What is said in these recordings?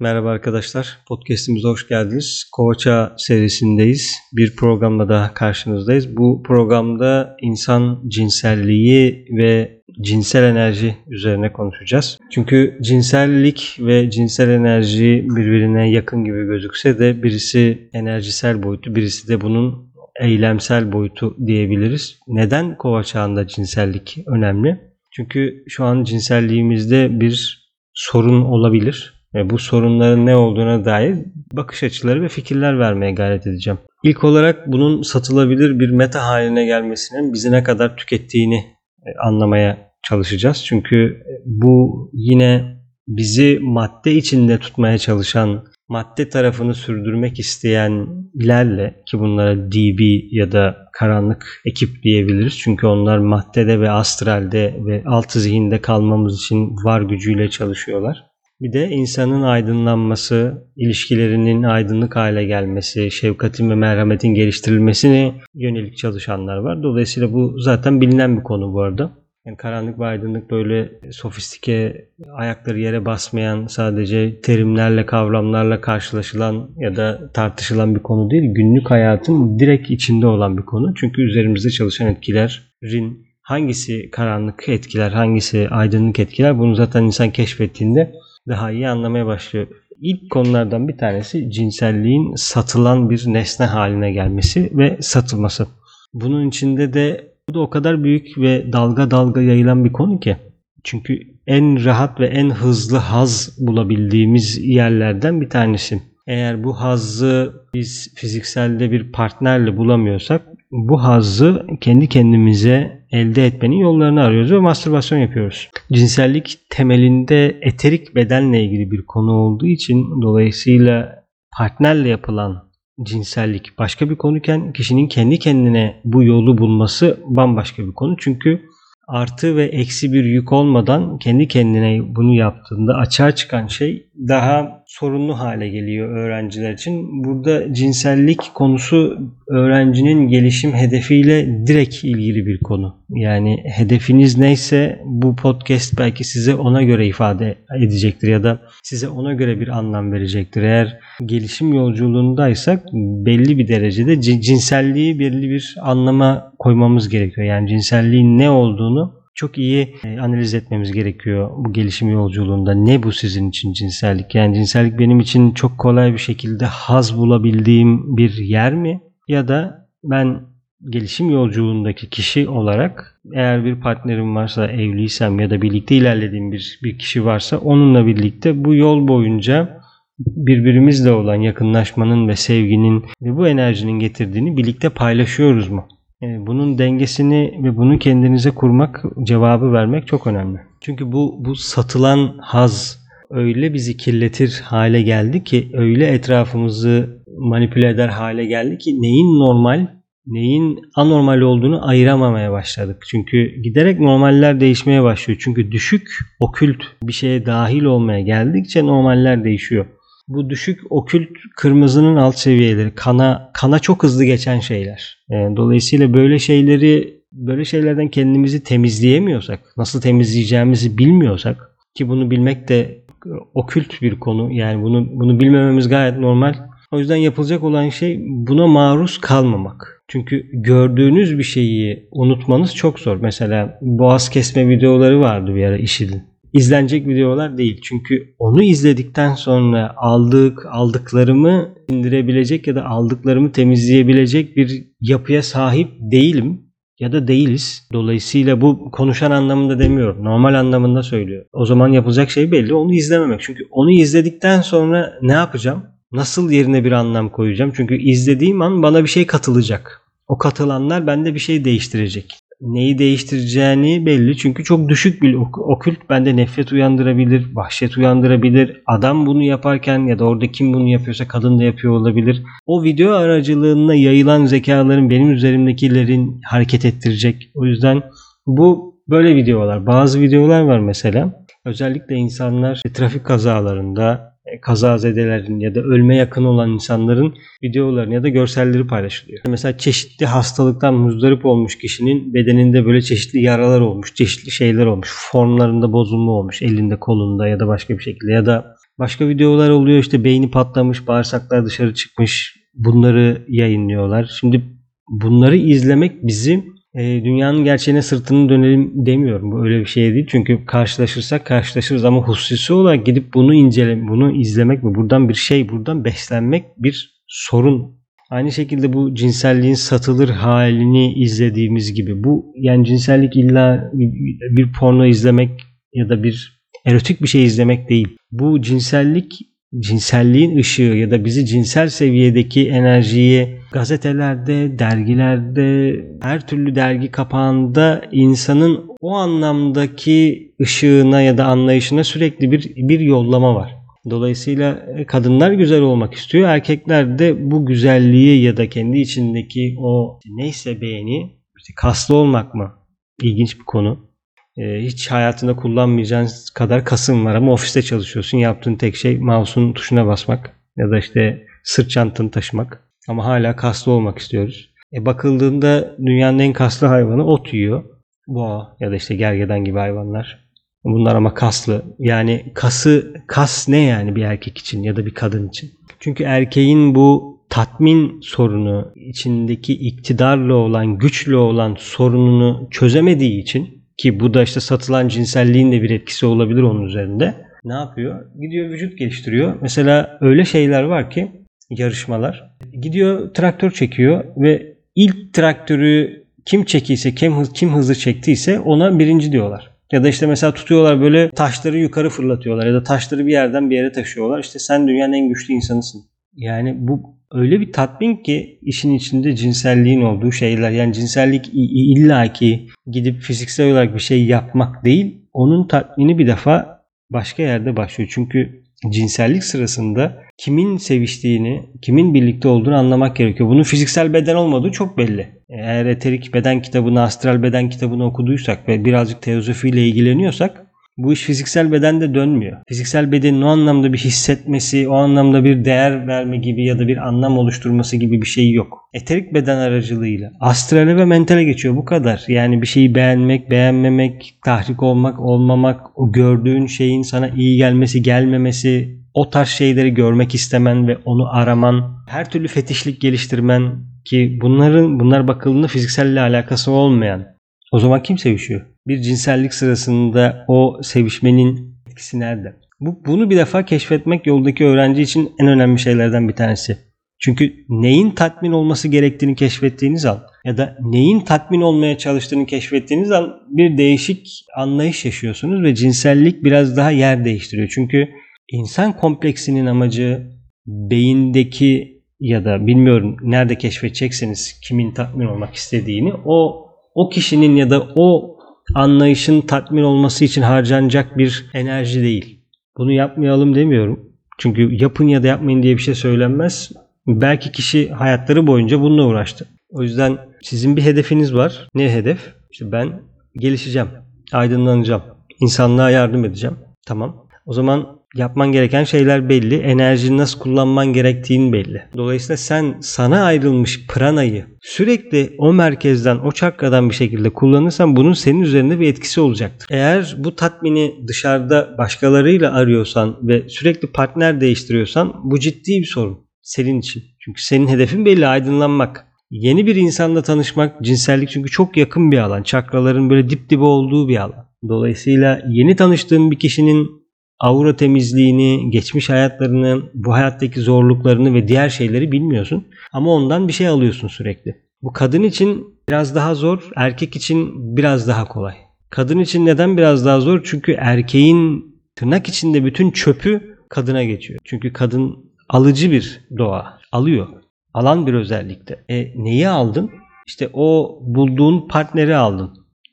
Merhaba arkadaşlar, podcastimize hoş geldiniz. Kovaça serisindeyiz. Bir programla daha karşınızdayız. Bu programda insan cinselliği ve cinsel enerji üzerine konuşacağız. Çünkü cinsellik ve cinsel enerji birbirine yakın gibi gözükse de birisi enerjisel boyutu, birisi de bunun eylemsel boyutu diyebiliriz. Neden kova çağında cinsellik önemli? Çünkü şu an cinselliğimizde bir sorun olabilir ve bu sorunların ne olduğuna dair bakış açıları ve fikirler vermeye gayret edeceğim. İlk olarak bunun satılabilir bir meta haline gelmesinin bizi ne kadar tükettiğini e, anlamaya çalışacağız. Çünkü bu yine bizi madde içinde tutmaya çalışan, madde tarafını sürdürmek isteyenlerle ki bunlara DB ya da karanlık ekip diyebiliriz. Çünkü onlar maddede ve astralde ve altı zihinde kalmamız için var gücüyle çalışıyorlar. Bir de insanın aydınlanması, ilişkilerinin aydınlık hale gelmesi, şefkatin ve merhametin geliştirilmesine yönelik çalışanlar var. Dolayısıyla bu zaten bilinen bir konu bu arada. Yani karanlık ve aydınlık böyle sofistike, ayakları yere basmayan, sadece terimlerle, kavramlarla karşılaşılan ya da tartışılan bir konu değil. Günlük hayatın direkt içinde olan bir konu. Çünkü üzerimizde çalışan etkilerin hangisi karanlık etkiler, hangisi aydınlık etkiler bunu zaten insan keşfettiğinde daha iyi anlamaya başlıyor. İlk konulardan bir tanesi cinselliğin satılan bir nesne haline gelmesi ve satılması. Bunun içinde de bu da o kadar büyük ve dalga dalga yayılan bir konu ki. Çünkü en rahat ve en hızlı haz bulabildiğimiz yerlerden bir tanesi. Eğer bu hazzı biz fizikselde bir partnerle bulamıyorsak bu hazzı kendi kendimize elde etmenin yollarını arıyoruz ve mastürbasyon yapıyoruz. Cinsellik temelinde eterik bedenle ilgili bir konu olduğu için dolayısıyla partnerle yapılan cinsellik başka bir konuken kişinin kendi kendine bu yolu bulması bambaşka bir konu. Çünkü artı ve eksi bir yük olmadan kendi kendine bunu yaptığında açığa çıkan şey daha sorunlu hale geliyor öğrenciler için. Burada cinsellik konusu öğrencinin gelişim hedefiyle direkt ilgili bir konu. Yani hedefiniz neyse bu podcast belki size ona göre ifade edecektir ya da size ona göre bir anlam verecektir. Eğer gelişim yolculuğundaysak belli bir derecede cinselliği belli bir anlama koymamız gerekiyor. Yani cinselliğin ne olduğunu çok iyi e, analiz etmemiz gerekiyor bu gelişim yolculuğunda. Ne bu sizin için cinsellik? Yani cinsellik benim için çok kolay bir şekilde haz bulabildiğim bir yer mi? Ya da ben gelişim yolculuğundaki kişi olarak eğer bir partnerim varsa evliysem ya da birlikte ilerlediğim bir, bir kişi varsa onunla birlikte bu yol boyunca birbirimizle olan yakınlaşmanın ve sevginin ve bu enerjinin getirdiğini birlikte paylaşıyoruz mu? E, bunun dengesini ve bunu kendinize kurmak, cevabı vermek çok önemli. Çünkü bu bu satılan haz öyle bizi kirletir hale geldi ki, öyle etrafımızı manipüle eder hale geldi ki neyin normal, neyin anormal olduğunu ayıramamaya başladık. Çünkü giderek normaller değişmeye başlıyor. Çünkü düşük okült bir şeye dahil olmaya geldikçe normaller değişiyor bu düşük okült kırmızının alt seviyeleri kana kana çok hızlı geçen şeyler. Yani dolayısıyla böyle şeyleri böyle şeylerden kendimizi temizleyemiyorsak, nasıl temizleyeceğimizi bilmiyorsak ki bunu bilmek de okült bir konu. Yani bunu bunu bilmememiz gayet normal. O yüzden yapılacak olan şey buna maruz kalmamak. Çünkü gördüğünüz bir şeyi unutmanız çok zor. Mesela boğaz kesme videoları vardı bir ara işidin izlenecek videolar değil. Çünkü onu izledikten sonra aldık aldıklarımı indirebilecek ya da aldıklarımı temizleyebilecek bir yapıya sahip değilim ya da değiliz. Dolayısıyla bu konuşan anlamında demiyorum. Normal anlamında söylüyor. O zaman yapılacak şey belli. Onu izlememek. Çünkü onu izledikten sonra ne yapacağım? Nasıl yerine bir anlam koyacağım? Çünkü izlediğim an bana bir şey katılacak. O katılanlar bende bir şey değiştirecek neyi değiştireceğini belli. Çünkü çok düşük bir okült bende nefret uyandırabilir, vahşet uyandırabilir. Adam bunu yaparken ya da orada kim bunu yapıyorsa kadın da yapıyor olabilir. O video aracılığına yayılan zekaların benim üzerimdekilerin hareket ettirecek. O yüzden bu böyle videolar. Bazı videolar var mesela. Özellikle insanlar trafik kazalarında kazazedelerin ya da ölme yakın olan insanların videolarını ya da görselleri paylaşılıyor. Mesela çeşitli hastalıktan muzdarip olmuş kişinin bedeninde böyle çeşitli yaralar olmuş, çeşitli şeyler olmuş, formlarında bozulma olmuş, elinde, kolunda ya da başka bir şekilde ya da Başka videolar oluyor işte beyni patlamış, bağırsaklar dışarı çıkmış. Bunları yayınlıyorlar. Şimdi bunları izlemek bizi e, dünyanın gerçeğine sırtını dönelim demiyorum. Bu öyle bir şey değil. Çünkü karşılaşırsak karşılaşırız ama hususi olarak gidip bunu incele, bunu izlemek mi? Buradan bir şey, buradan beslenmek bir sorun. Aynı şekilde bu cinselliğin satılır halini izlediğimiz gibi bu yani cinsellik illa bir porno izlemek ya da bir erotik bir şey izlemek değil. Bu cinsellik cinselliğin ışığı ya da bizi cinsel seviyedeki enerjiyi gazetelerde, dergilerde, her türlü dergi kapağında insanın o anlamdaki ışığına ya da anlayışına sürekli bir bir yollama var. Dolayısıyla kadınlar güzel olmak istiyor. Erkekler de bu güzelliği ya da kendi içindeki o neyse beğeni, işte kaslı olmak mı? İlginç bir konu. Ee, hiç hayatında kullanmayacağın kadar kasın var ama ofiste çalışıyorsun. Yaptığın tek şey mouse'un tuşuna basmak ya da işte sırt çantanı taşımak. Ama hala kaslı olmak istiyoruz. E bakıldığında dünyanın en kaslı hayvanı ot yiyor. Boğa ya da işte gergedan gibi hayvanlar. Bunlar ama kaslı. Yani kası kas ne yani bir erkek için ya da bir kadın için? Çünkü erkeğin bu tatmin sorunu, içindeki iktidarla olan, güçlü olan sorununu çözemediği için ki bu da işte satılan cinselliğin de bir etkisi olabilir onun üzerinde. Ne yapıyor? Gidiyor vücut geliştiriyor. Mesela öyle şeyler var ki yarışmalar. Gidiyor traktör çekiyor ve ilk traktörü kim çekiyse, kim, hız, kim hızlı çektiyse ona birinci diyorlar. Ya da işte mesela tutuyorlar böyle taşları yukarı fırlatıyorlar ya da taşları bir yerden bir yere taşıyorlar. İşte sen dünyanın en güçlü insanısın. Yani bu öyle bir tatmin ki işin içinde cinselliğin olduğu şeyler. Yani cinsellik illaki gidip fiziksel olarak bir şey yapmak değil. Onun tatmini bir defa başka yerde başlıyor. Çünkü cinsellik sırasında kimin seviştiğini, kimin birlikte olduğunu anlamak gerekiyor. Bunun fiziksel beden olmadığı çok belli. Eğer eterik beden kitabını, astral beden kitabını okuduysak ve birazcık teozofiyle ilgileniyorsak bu iş fiziksel bedende dönmüyor. Fiziksel bedenin o anlamda bir hissetmesi, o anlamda bir değer verme gibi ya da bir anlam oluşturması gibi bir şey yok. Eterik beden aracılığıyla astrale ve mentale geçiyor bu kadar. Yani bir şeyi beğenmek, beğenmemek, tahrik olmak, olmamak, o gördüğün şeyin sana iyi gelmesi, gelmemesi, o tarz şeyleri görmek istemen ve onu araman, her türlü fetişlik geliştirmen ki bunların bunlar bakıldığında fizikselle alakası olmayan o zaman kim sevişiyor? Bir cinsellik sırasında o sevişmenin etkisi nerede? Bu, bunu bir defa keşfetmek yoldaki öğrenci için en önemli şeylerden bir tanesi. Çünkü neyin tatmin olması gerektiğini keşfettiğiniz an ya da neyin tatmin olmaya çalıştığını keşfettiğiniz an bir değişik anlayış yaşıyorsunuz ve cinsellik biraz daha yer değiştiriyor. Çünkü insan kompleksinin amacı beyindeki ya da bilmiyorum nerede keşfedecekseniz kimin tatmin olmak istediğini o o kişinin ya da o anlayışın tatmin olması için harcanacak bir enerji değil. Bunu yapmayalım demiyorum. Çünkü yapın ya da yapmayın diye bir şey söylenmez. Belki kişi hayatları boyunca bununla uğraştı. O yüzden sizin bir hedefiniz var. Ne hedef? İşte ben gelişeceğim, aydınlanacağım, insanlığa yardım edeceğim. Tamam. O zaman yapman gereken şeyler belli. Enerjini nasıl kullanman gerektiğin belli. Dolayısıyla sen sana ayrılmış pranayı sürekli o merkezden, o çakradan bir şekilde kullanırsan bunun senin üzerinde bir etkisi olacaktır. Eğer bu tatmini dışarıda başkalarıyla arıyorsan ve sürekli partner değiştiriyorsan bu ciddi bir sorun senin için. Çünkü senin hedefin belli aydınlanmak. Yeni bir insanla tanışmak, cinsellik çünkü çok yakın bir alan. Çakraların böyle dip dibe olduğu bir alan. Dolayısıyla yeni tanıştığın bir kişinin aura temizliğini, geçmiş hayatlarını, bu hayattaki zorluklarını ve diğer şeyleri bilmiyorsun. Ama ondan bir şey alıyorsun sürekli. Bu kadın için biraz daha zor, erkek için biraz daha kolay. Kadın için neden biraz daha zor? Çünkü erkeğin tırnak içinde bütün çöpü kadına geçiyor. Çünkü kadın alıcı bir doğa. Alıyor. Alan bir özellikte. E neyi aldın? İşte o bulduğun partneri aldın.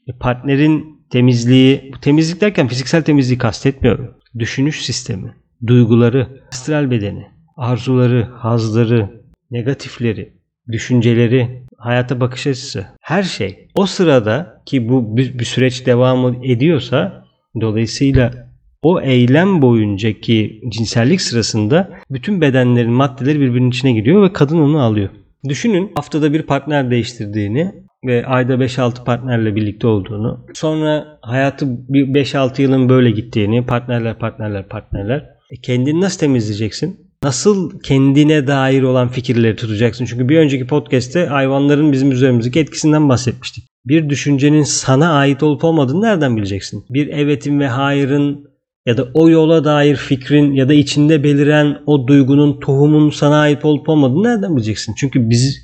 E partnerin temizliği, bu temizlik derken fiziksel temizliği kastetmiyorum düşünüş sistemi, duyguları, astral bedeni, arzuları, hazları, negatifleri, düşünceleri, hayata bakış açısı, her şey. O sırada ki bu bir, süreç devam ediyorsa dolayısıyla o eylem boyuncaki cinsellik sırasında bütün bedenlerin maddeleri birbirinin içine giriyor ve kadın onu alıyor. Düşünün haftada bir partner değiştirdiğini ve ayda 5-6 partnerle birlikte olduğunu, sonra hayatı 5-6 yılın böyle gittiğini, partnerler partnerler partnerler. E kendini nasıl temizleyeceksin? Nasıl kendine dair olan fikirleri tutacaksın? Çünkü bir önceki podcast'te hayvanların bizim üzerimizdeki etkisinden bahsetmiştik. Bir düşüncenin sana ait olup olmadığını nereden bileceksin? Bir evetin ve hayırın ya da o yola dair fikrin ya da içinde beliren o duygunun, tohumun sana ait olup olmadığını nereden bileceksin? Çünkü biz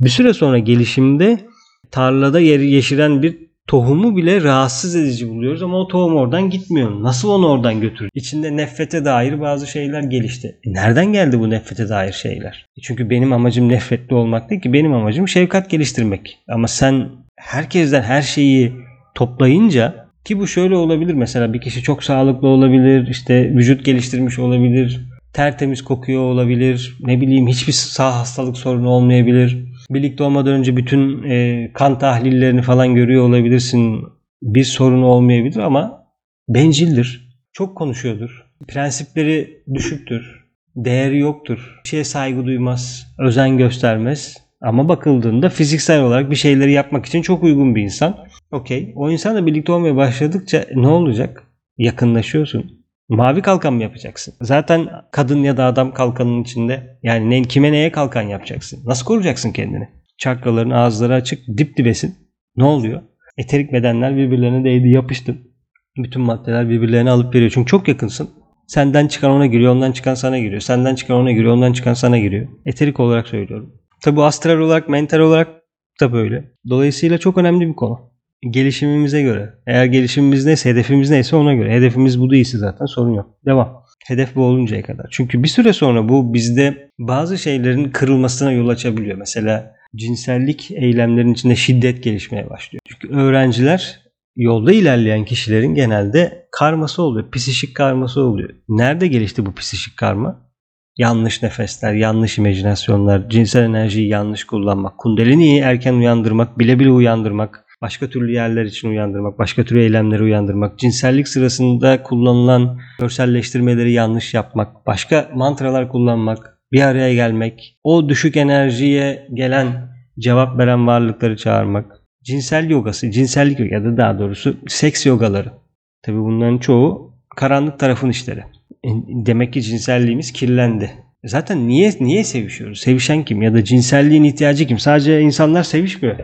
bir süre sonra gelişimde tarlada yeri yeşiren bir tohumu bile rahatsız edici buluyoruz ama o tohum oradan gitmiyor. Nasıl onu oradan götürür? İçinde nefrete dair bazı şeyler gelişti. E nereden geldi bu nefrete dair şeyler? E çünkü benim amacım nefretli olmak değil ki benim amacım şefkat geliştirmek. Ama sen herkesten her şeyi toplayınca ki bu şöyle olabilir mesela bir kişi çok sağlıklı olabilir, işte vücut geliştirmiş olabilir, tertemiz kokuyor olabilir, ne bileyim hiçbir sağ hastalık sorunu olmayabilir. Birlikte olmadan önce bütün e, kan tahlillerini falan görüyor olabilirsin. Bir sorun olmayabilir ama bencildir. Çok konuşuyordur. Prensipleri düşüktür. Değeri yoktur. Bir şeye saygı duymaz. Özen göstermez. Ama bakıldığında fiziksel olarak bir şeyleri yapmak için çok uygun bir insan. Okey. O insanla birlikte olmaya başladıkça ne olacak? Yakınlaşıyorsun. Mavi kalkan mı yapacaksın? Zaten kadın ya da adam kalkanın içinde. Yani ne, kime neye kalkan yapacaksın? Nasıl koruyacaksın kendini? Çakraların ağızları açık, dip dibesin. Ne oluyor? Eterik bedenler birbirlerine değdi, yapıştı. Bütün maddeler birbirlerine alıp veriyor. Çünkü çok yakınsın. Senden çıkan ona giriyor, ondan çıkan sana giriyor. Senden çıkan ona giriyor, ondan çıkan sana giriyor. Eterik olarak söylüyorum. Tabi astral olarak, mental olarak da böyle. Dolayısıyla çok önemli bir konu. Gelişimimize göre. Eğer gelişimimiz neyse, hedefimiz neyse ona göre. Hedefimiz bu değilse zaten sorun yok. Devam. Hedef bu oluncaya kadar. Çünkü bir süre sonra bu bizde bazı şeylerin kırılmasına yol açabiliyor. Mesela cinsellik eylemlerin içinde şiddet gelişmeye başlıyor. Çünkü öğrenciler yolda ilerleyen kişilerin genelde karması oluyor. Psişik karması oluyor. Nerede gelişti bu psişik karma? Yanlış nefesler, yanlış imajinasyonlar, cinsel enerjiyi yanlış kullanmak, kundaliniyi erken uyandırmak, bile bile uyandırmak, başka türlü yerler için uyandırmak, başka türlü eylemleri uyandırmak, cinsellik sırasında kullanılan görselleştirmeleri yanlış yapmak, başka mantralar kullanmak, bir araya gelmek, o düşük enerjiye gelen cevap veren varlıkları çağırmak, cinsel yogası, cinsellik ya da daha doğrusu seks yogaları. Tabi bunların çoğu karanlık tarafın işleri. E, demek ki cinselliğimiz kirlendi. Zaten niye niye sevişiyoruz? Sevişen kim ya da cinselliğin ihtiyacı kim? Sadece insanlar sevişmiyor.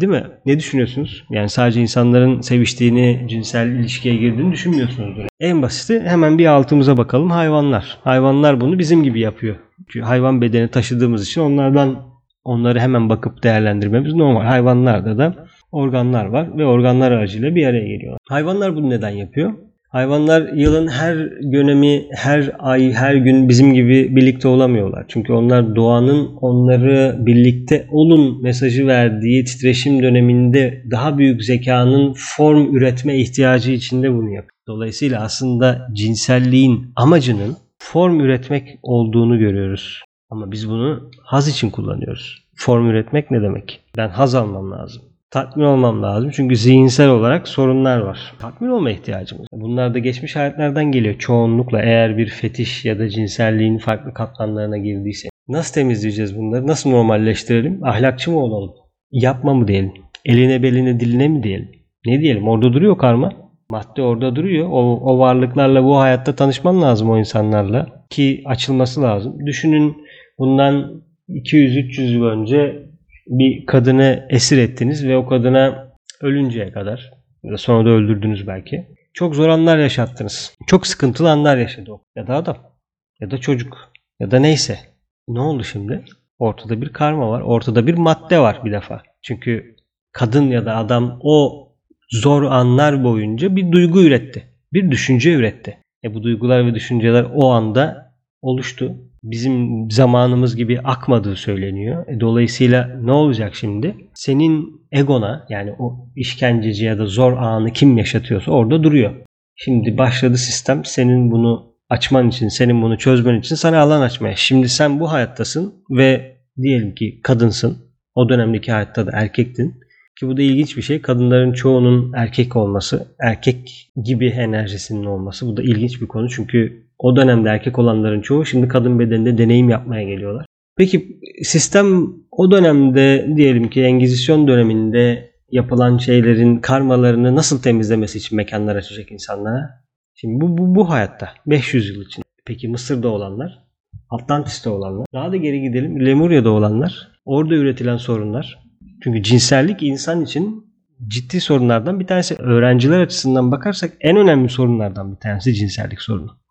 Değil mi? Ne düşünüyorsunuz? Yani sadece insanların seviştiğini, cinsel ilişkiye girdiğini düşünmüyorsunuzdur. En basiti hemen bir altımıza bakalım hayvanlar. Hayvanlar bunu bizim gibi yapıyor. Çünkü hayvan bedeni taşıdığımız için onlardan onları hemen bakıp değerlendirmemiz normal. Hayvanlarda da organlar var ve organlar aracıyla bir araya geliyorlar. Hayvanlar bunu neden yapıyor? Hayvanlar yılın her dönemi, her ay, her gün bizim gibi birlikte olamıyorlar. Çünkü onlar doğanın onları birlikte olun mesajı verdiği titreşim döneminde daha büyük zekanın form üretme ihtiyacı içinde bunu yapıyor. Dolayısıyla aslında cinselliğin amacının form üretmek olduğunu görüyoruz. Ama biz bunu haz için kullanıyoruz. Form üretmek ne demek? Ben haz almam lazım tatmin olmam lazım. Çünkü zihinsel olarak sorunlar var. Tatmin olma ihtiyacımız. Bunlar da geçmiş hayatlardan geliyor çoğunlukla eğer bir fetiş ya da cinselliğin farklı katmanlarına girdiyse. Nasıl temizleyeceğiz bunları? Nasıl normalleştirelim? Ahlakçı mı olalım? Yapma mı diyelim? Eline beline diline mi diyelim? Ne diyelim? Orada duruyor karma. Madde orada duruyor. O, o varlıklarla bu hayatta tanışman lazım o insanlarla. Ki açılması lazım. Düşünün bundan 200-300 yıl önce bir kadını esir ettiniz ve o kadına ölünceye kadar ya da sonra da öldürdünüz belki. Çok zor anlar yaşattınız. Çok sıkıntılı anlar yaşadı o. Ya da adam. Ya da çocuk. Ya da neyse. Ne oldu şimdi? Ortada bir karma var. Ortada bir madde var bir defa. Çünkü kadın ya da adam o zor anlar boyunca bir duygu üretti. Bir düşünce üretti. E bu duygular ve düşünceler o anda oluştu bizim zamanımız gibi akmadığı söyleniyor. E, dolayısıyla ne olacak şimdi? Senin egona yani o işkenceci ya da zor anı kim yaşatıyorsa orada duruyor. Şimdi başladı sistem senin bunu açman için, senin bunu çözmen için sana alan açmaya. Şimdi sen bu hayattasın ve diyelim ki kadınsın. O dönemdeki hayatta da erkektin. Ki bu da ilginç bir şey. Kadınların çoğunun erkek olması, erkek gibi enerjisinin olması. Bu da ilginç bir konu. Çünkü o dönemde erkek olanların çoğu şimdi kadın bedeninde deneyim yapmaya geliyorlar. Peki sistem o dönemde diyelim ki Engizisyon döneminde yapılan şeylerin karmalarını nasıl temizlemesi için mekanlar açacak insanlara? Şimdi bu, bu, bu hayatta 500 yıl için. Peki Mısır'da olanlar? Atlantis'te olanlar? Daha da geri gidelim. Lemurya'da olanlar? Orada üretilen sorunlar? Çünkü cinsellik insan için ciddi sorunlardan bir tanesi. Öğrenciler açısından bakarsak en önemli sorunlardan bir tanesi cinsellik sorunu.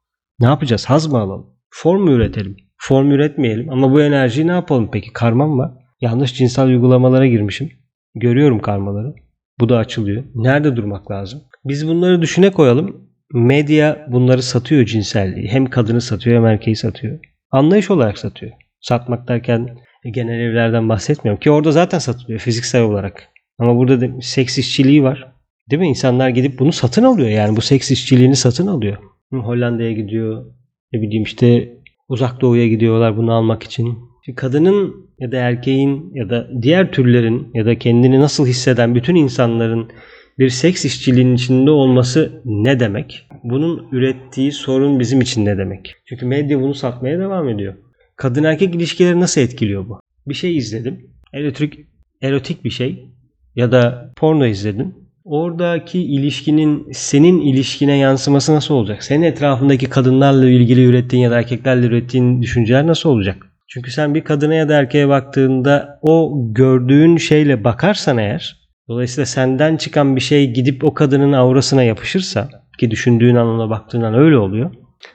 Ne yapacağız? Haz mı alalım? Form mu üretelim? Form üretmeyelim. Ama bu enerjiyi ne yapalım peki? Karmam mı? Yanlış cinsel uygulamalara girmişim. Görüyorum karmaları. Bu da açılıyor. Nerede durmak lazım? Biz bunları düşüne koyalım. Medya bunları satıyor cinselliği. Hem kadını satıyor hem erkeği satıyor. Anlayış olarak satıyor. Satmak derken genel evlerden bahsetmiyorum ki orada zaten satılıyor fiziksel olarak. Ama burada da seks işçiliği var. Değil mi? İnsanlar gidip bunu satın alıyor. Yani bu seks işçiliğini satın alıyor. Hollanda'ya gidiyor. Ne bileyim işte uzak doğuya gidiyorlar bunu almak için. Kadının ya da erkeğin ya da diğer türlerin ya da kendini nasıl hisseden bütün insanların bir seks işçiliğinin içinde olması ne demek? Bunun ürettiği sorun bizim için ne demek? Çünkü medya bunu satmaya devam ediyor. Kadın erkek ilişkileri nasıl etkiliyor bu? Bir şey izledim. Erotik, erotik bir şey ya da porno izledim. Oradaki ilişkinin senin ilişkine yansıması nasıl olacak? Senin etrafındaki kadınlarla ilgili ürettiğin ya da erkeklerle ürettiğin düşünceler nasıl olacak? Çünkü sen bir kadına ya da erkeğe baktığında o gördüğün şeyle bakarsan eğer dolayısıyla senden çıkan bir şey gidip o kadının aurasına yapışırsa ki düşündüğün an ona baktığın an öyle oluyor.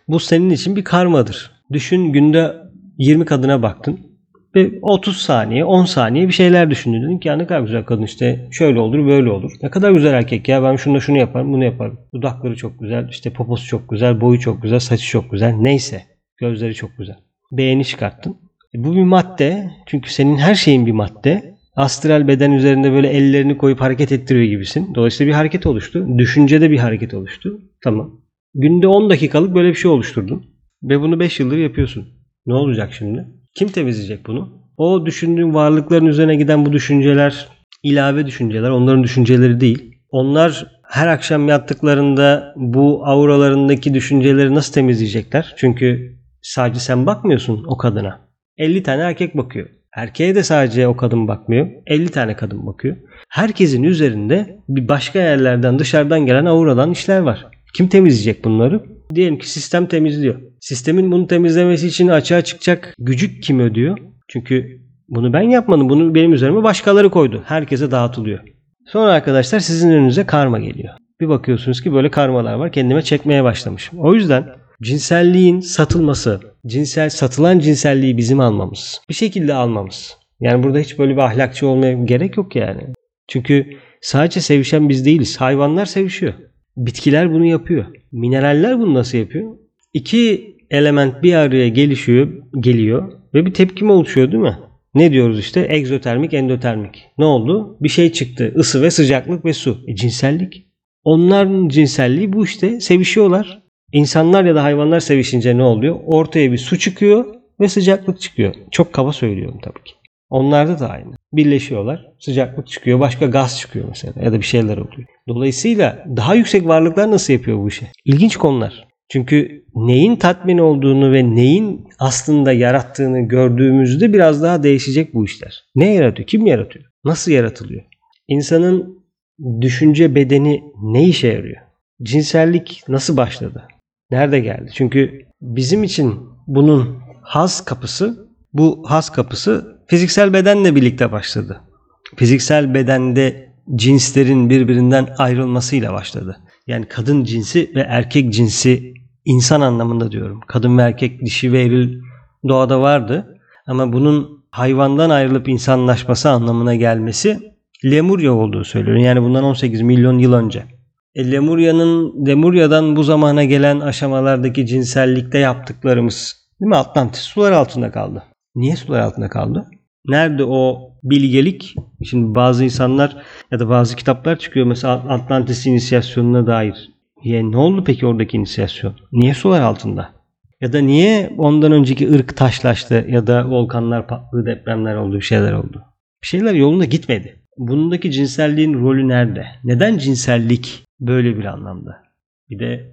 Bu senin için bir karmadır. Düşün günde 20 kadına baktın ve 30 saniye 10 saniye bir şeyler düşündün. Dedin ki ya ne kadar güzel kadın işte şöyle olur böyle olur. Ne kadar güzel erkek ya ben şunu şunu yaparım bunu yaparım. Dudakları çok güzel işte poposu çok güzel boyu çok güzel saçı çok güzel neyse gözleri çok güzel. Beğeni çıkarttın. E bu bir madde. Çünkü senin her şeyin bir madde. Astral beden üzerinde böyle ellerini koyup hareket ettiriyor gibisin. Dolayısıyla bir hareket oluştu. Düşüncede bir hareket oluştu. Tamam. Günde 10 dakikalık böyle bir şey oluşturdun. Ve bunu 5 yıldır yapıyorsun. Ne olacak şimdi? Kim temizleyecek bunu? O düşündüğün varlıkların üzerine giden bu düşünceler ilave düşünceler. Onların düşünceleri değil. Onlar her akşam yattıklarında bu auralarındaki düşünceleri nasıl temizleyecekler? Çünkü sadece sen bakmıyorsun o kadına. 50 tane erkek bakıyor. Erkeğe de sadece o kadın bakmıyor. 50 tane kadın bakıyor. Herkesin üzerinde bir başka yerlerden dışarıdan gelen auradan işler var. Kim temizleyecek bunları? Diyelim ki sistem temizliyor. Sistemin bunu temizlemesi için açığa çıkacak gücü kim ödüyor? Çünkü bunu ben yapmadım. Bunu benim üzerime başkaları koydu. Herkese dağıtılıyor. Sonra arkadaşlar sizin önünüze karma geliyor. Bir bakıyorsunuz ki böyle karmalar var. Kendime çekmeye başlamışım. O yüzden cinselliğin satılması, cinsel satılan cinselliği bizim almamız. Bir şekilde almamız. Yani burada hiç böyle bir ahlakçı olmaya gerek yok yani. Çünkü sadece sevişen biz değiliz. Hayvanlar sevişiyor. Bitkiler bunu yapıyor. Mineraller bunu nasıl yapıyor? İki element bir araya gelişiyor, geliyor ve bir tepkime oluşuyor değil mi? Ne diyoruz işte? Egzotermik, endotermik. Ne oldu? Bir şey çıktı. Isı ve sıcaklık ve su. E, cinsellik. Onların cinselliği bu işte. Sevişiyorlar. İnsanlar ya da hayvanlar sevişince ne oluyor? Ortaya bir su çıkıyor ve sıcaklık çıkıyor. Çok kaba söylüyorum tabii ki. Onlarda da aynı. Birleşiyorlar. Sıcaklık çıkıyor. Başka gaz çıkıyor mesela. Ya da bir şeyler oluyor. Dolayısıyla daha yüksek varlıklar nasıl yapıyor bu işi? İlginç konular. Çünkü neyin tatmin olduğunu ve neyin aslında yarattığını gördüğümüzde biraz daha değişecek bu işler. Ne yaratıyor? Kim yaratıyor? Nasıl yaratılıyor? İnsanın düşünce bedeni ne işe yarıyor? Cinsellik nasıl başladı? Nerede geldi? Çünkü bizim için bunun haz kapısı, bu haz kapısı fiziksel bedenle birlikte başladı. Fiziksel bedende cinslerin birbirinden ayrılmasıyla başladı. Yani kadın cinsi ve erkek cinsi insan anlamında diyorum. Kadın ve erkek dişi ve eril doğada vardı. Ama bunun hayvandan ayrılıp insanlaşması anlamına gelmesi Lemurya olduğu söyleniyor. Yani bundan 18 milyon yıl önce. E, Lemurya'nın Lemurya'dan bu zamana gelen aşamalardaki cinsellikte yaptıklarımız değil mi? Atlantis sular altında kaldı. Niye sular altında kaldı? Nerede o bilgelik? Şimdi bazı insanlar ya da bazı kitaplar çıkıyor mesela Atlantis inisiyasyonuna dair. Ya ne oldu peki oradaki inisiyasyon? Niye sular altında? Ya da niye ondan önceki ırk taşlaştı ya da volkanlar patladı, depremler oldu, bir şeyler oldu? Bir şeyler yolunda gitmedi. Bundaki cinselliğin rolü nerede? Neden cinsellik böyle bir anlamda? Bir de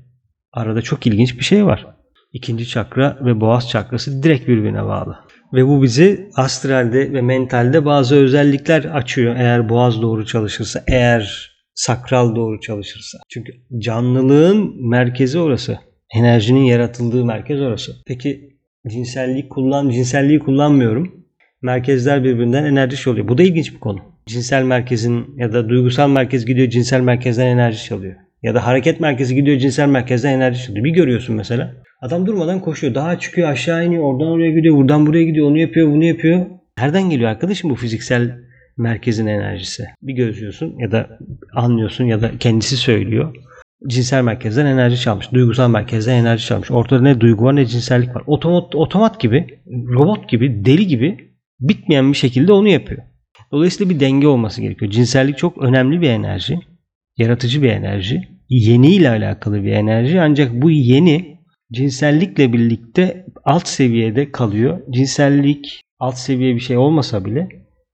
arada çok ilginç bir şey var. İkinci çakra ve boğaz çakrası direkt birbirine bağlı. Ve bu bizi astralde ve mentalde bazı özellikler açıyor eğer boğaz doğru çalışırsa, eğer sakral doğru çalışırsa. Çünkü canlılığın merkezi orası. Enerjinin yaratıldığı merkez orası. Peki cinselliği kullan, cinselliği kullanmıyorum. Merkezler birbirinden enerji oluyor. Bu da ilginç bir konu. Cinsel merkezin ya da duygusal merkez gidiyor cinsel merkezden enerji çalıyor. Ya da hareket merkezi gidiyor cinsel merkezden enerji çalıyor. Bir görüyorsun mesela. Adam durmadan koşuyor. Daha çıkıyor aşağı iniyor. Oradan oraya gidiyor. Buradan buraya gidiyor. Onu yapıyor bunu yapıyor. Nereden geliyor arkadaşım bu fiziksel merkezin enerjisi? Bir gözlüyorsun ya da anlıyorsun ya da kendisi söylüyor. Cinsel merkezden enerji çalmış. Duygusal merkezden enerji çalmış. Ortada ne duygu var ne cinsellik var. Otomat, otomat gibi, robot gibi, deli gibi bitmeyen bir şekilde onu yapıyor. Dolayısıyla bir denge olması gerekiyor. Cinsellik çok önemli bir enerji. Yaratıcı bir enerji. Yeni ile alakalı bir enerji. Ancak bu yeni cinsellikle birlikte alt seviyede kalıyor. Cinsellik alt seviye bir şey olmasa bile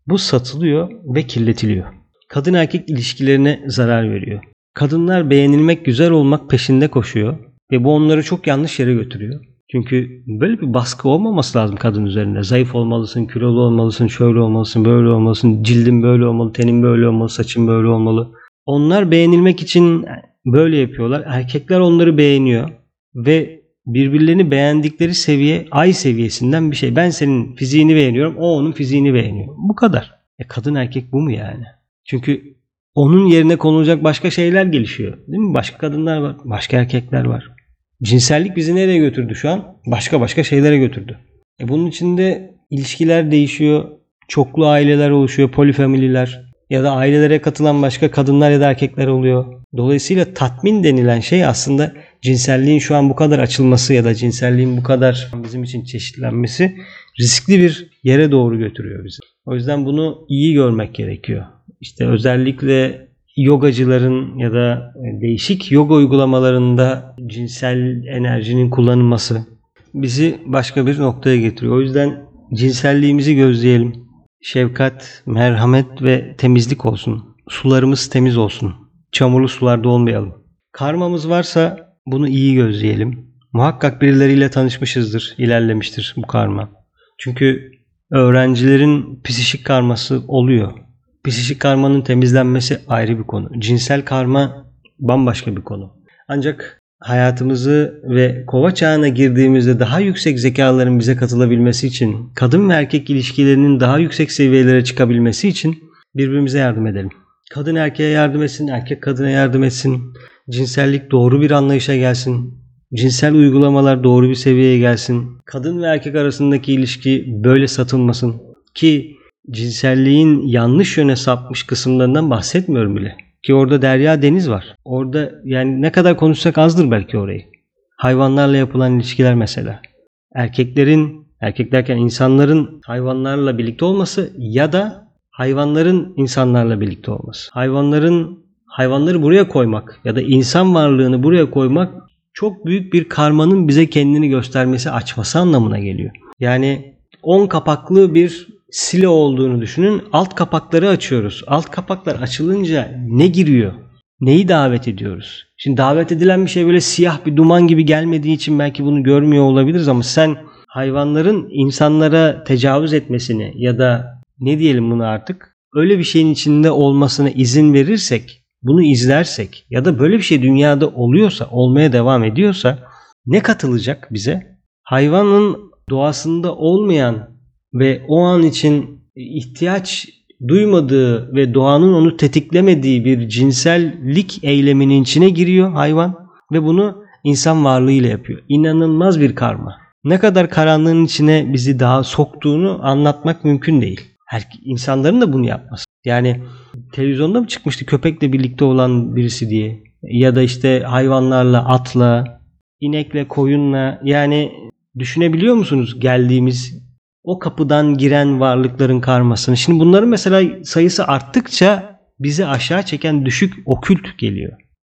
bu satılıyor ve kirletiliyor. Kadın erkek ilişkilerine zarar veriyor. Kadınlar beğenilmek, güzel olmak peşinde koşuyor ve bu onları çok yanlış yere götürüyor. Çünkü böyle bir baskı olmaması lazım kadın üzerinde. Zayıf olmalısın, kilolu olmalısın, şöyle olmalısın, böyle olmalısın, cildin böyle olmalı, tenin böyle olmalı, saçın böyle olmalı. Onlar beğenilmek için böyle yapıyorlar. Erkekler onları beğeniyor ve birbirlerini beğendikleri seviye ay seviyesinden bir şey. Ben senin fiziğini beğeniyorum, o onun fiziğini beğeniyor. Bu kadar. E kadın erkek bu mu yani? Çünkü onun yerine konulacak başka şeyler gelişiyor. Değil mi? Başka kadınlar var, başka erkekler var. Cinsellik bizi nereye götürdü şu an? Başka başka şeylere götürdü. E bunun içinde ilişkiler değişiyor. Çoklu aileler oluşuyor, polifamililer ya da ailelere katılan başka kadınlar ya da erkekler oluyor. Dolayısıyla tatmin denilen şey aslında cinselliğin şu an bu kadar açılması ya da cinselliğin bu kadar bizim için çeşitlenmesi riskli bir yere doğru götürüyor bizi. O yüzden bunu iyi görmek gerekiyor. İşte özellikle yogacıların ya da değişik yoga uygulamalarında cinsel enerjinin kullanılması bizi başka bir noktaya getiriyor. O yüzden cinselliğimizi gözleyelim. Şefkat, merhamet ve temizlik olsun. Sularımız temiz olsun. Çamurlu sularda olmayalım. Karmamız varsa bunu iyi gözleyelim. Muhakkak birileriyle tanışmışızdır, ilerlemiştir bu karma. Çünkü öğrencilerin psişik karması oluyor. Psişik karmanın temizlenmesi ayrı bir konu. Cinsel karma bambaşka bir konu. Ancak hayatımızı ve kova çağına girdiğimizde daha yüksek zekaların bize katılabilmesi için, kadın ve erkek ilişkilerinin daha yüksek seviyelere çıkabilmesi için birbirimize yardım edelim. Kadın erkeğe yardım etsin, erkek kadına yardım etsin. Cinsellik doğru bir anlayışa gelsin. Cinsel uygulamalar doğru bir seviyeye gelsin. Kadın ve erkek arasındaki ilişki böyle satılmasın. Ki cinselliğin yanlış yöne sapmış kısımlarından bahsetmiyorum bile. Ki orada derya deniz var. Orada yani ne kadar konuşsak azdır belki orayı. Hayvanlarla yapılan ilişkiler mesela. Erkeklerin, erkek derken insanların hayvanlarla birlikte olması ya da hayvanların insanlarla birlikte olması. Hayvanların hayvanları buraya koymak ya da insan varlığını buraya koymak çok büyük bir karmanın bize kendini göstermesi, açması anlamına geliyor. Yani 10 kapaklı bir silo olduğunu düşünün. Alt kapakları açıyoruz. Alt kapaklar açılınca ne giriyor? Neyi davet ediyoruz? Şimdi davet edilen bir şey böyle siyah bir duman gibi gelmediği için belki bunu görmüyor olabiliriz ama sen hayvanların insanlara tecavüz etmesini ya da ne diyelim bunu artık öyle bir şeyin içinde olmasına izin verirsek, bunu izlersek ya da böyle bir şey dünyada oluyorsa, olmaya devam ediyorsa ne katılacak bize? Hayvanın doğasında olmayan ve o an için ihtiyaç duymadığı ve doğanın onu tetiklemediği bir cinsellik eyleminin içine giriyor hayvan ve bunu insan varlığıyla yapıyor. İnanılmaz bir karma. Ne kadar karanlığın içine bizi daha soktuğunu anlatmak mümkün değil. Her insanların da bunu yapması. Yani televizyonda mı çıkmıştı köpekle birlikte olan birisi diye ya da işte hayvanlarla, atla, inekle, koyunla yani düşünebiliyor musunuz geldiğimiz o kapıdan giren varlıkların karmasını. Şimdi bunların mesela sayısı arttıkça bizi aşağı çeken düşük okült geliyor.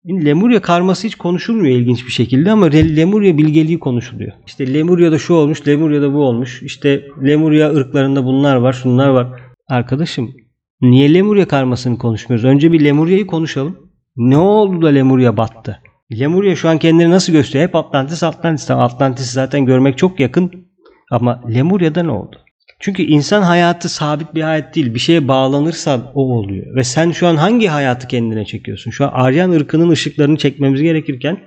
Lemurya karması hiç konuşulmuyor ilginç bir şekilde ama Lemurya bilgeliği konuşuluyor. İşte Lemurya'da şu olmuş, Lemurya'da bu olmuş. İşte Lemurya ırklarında bunlar var, şunlar var. Arkadaşım niye Lemurya karmasını konuşmuyoruz? Önce bir Lemurya'yı konuşalım. Ne oldu da Lemurya battı? Lemurya şu an kendini nasıl gösteriyor? Hep Atlantis, Atlantis. Atlantis zaten görmek çok yakın. Ama Lemurya'da ne oldu? Çünkü insan hayatı sabit bir hayat değil. Bir şeye bağlanırsan o oluyor. Ve sen şu an hangi hayatı kendine çekiyorsun? Şu an Aryan ırkının ışıklarını çekmemiz gerekirken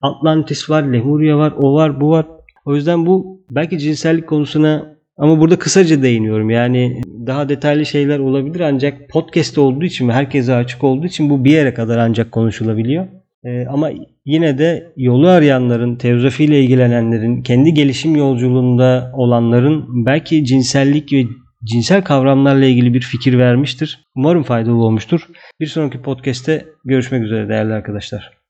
Atlantis var, Lemuria var, o var, bu var. O yüzden bu belki cinsellik konusuna ama burada kısaca değiniyorum. Yani daha detaylı şeyler olabilir ancak podcast olduğu için ve herkese açık olduğu için bu bir yere kadar ancak konuşulabiliyor. Ee, ama yine de yolu arayanların, teozofiyle ilgilenenlerin, kendi gelişim yolculuğunda olanların belki cinsellik ve cinsel kavramlarla ilgili bir fikir vermiştir. Umarım faydalı olmuştur. Bir sonraki podcast'te görüşmek üzere değerli arkadaşlar.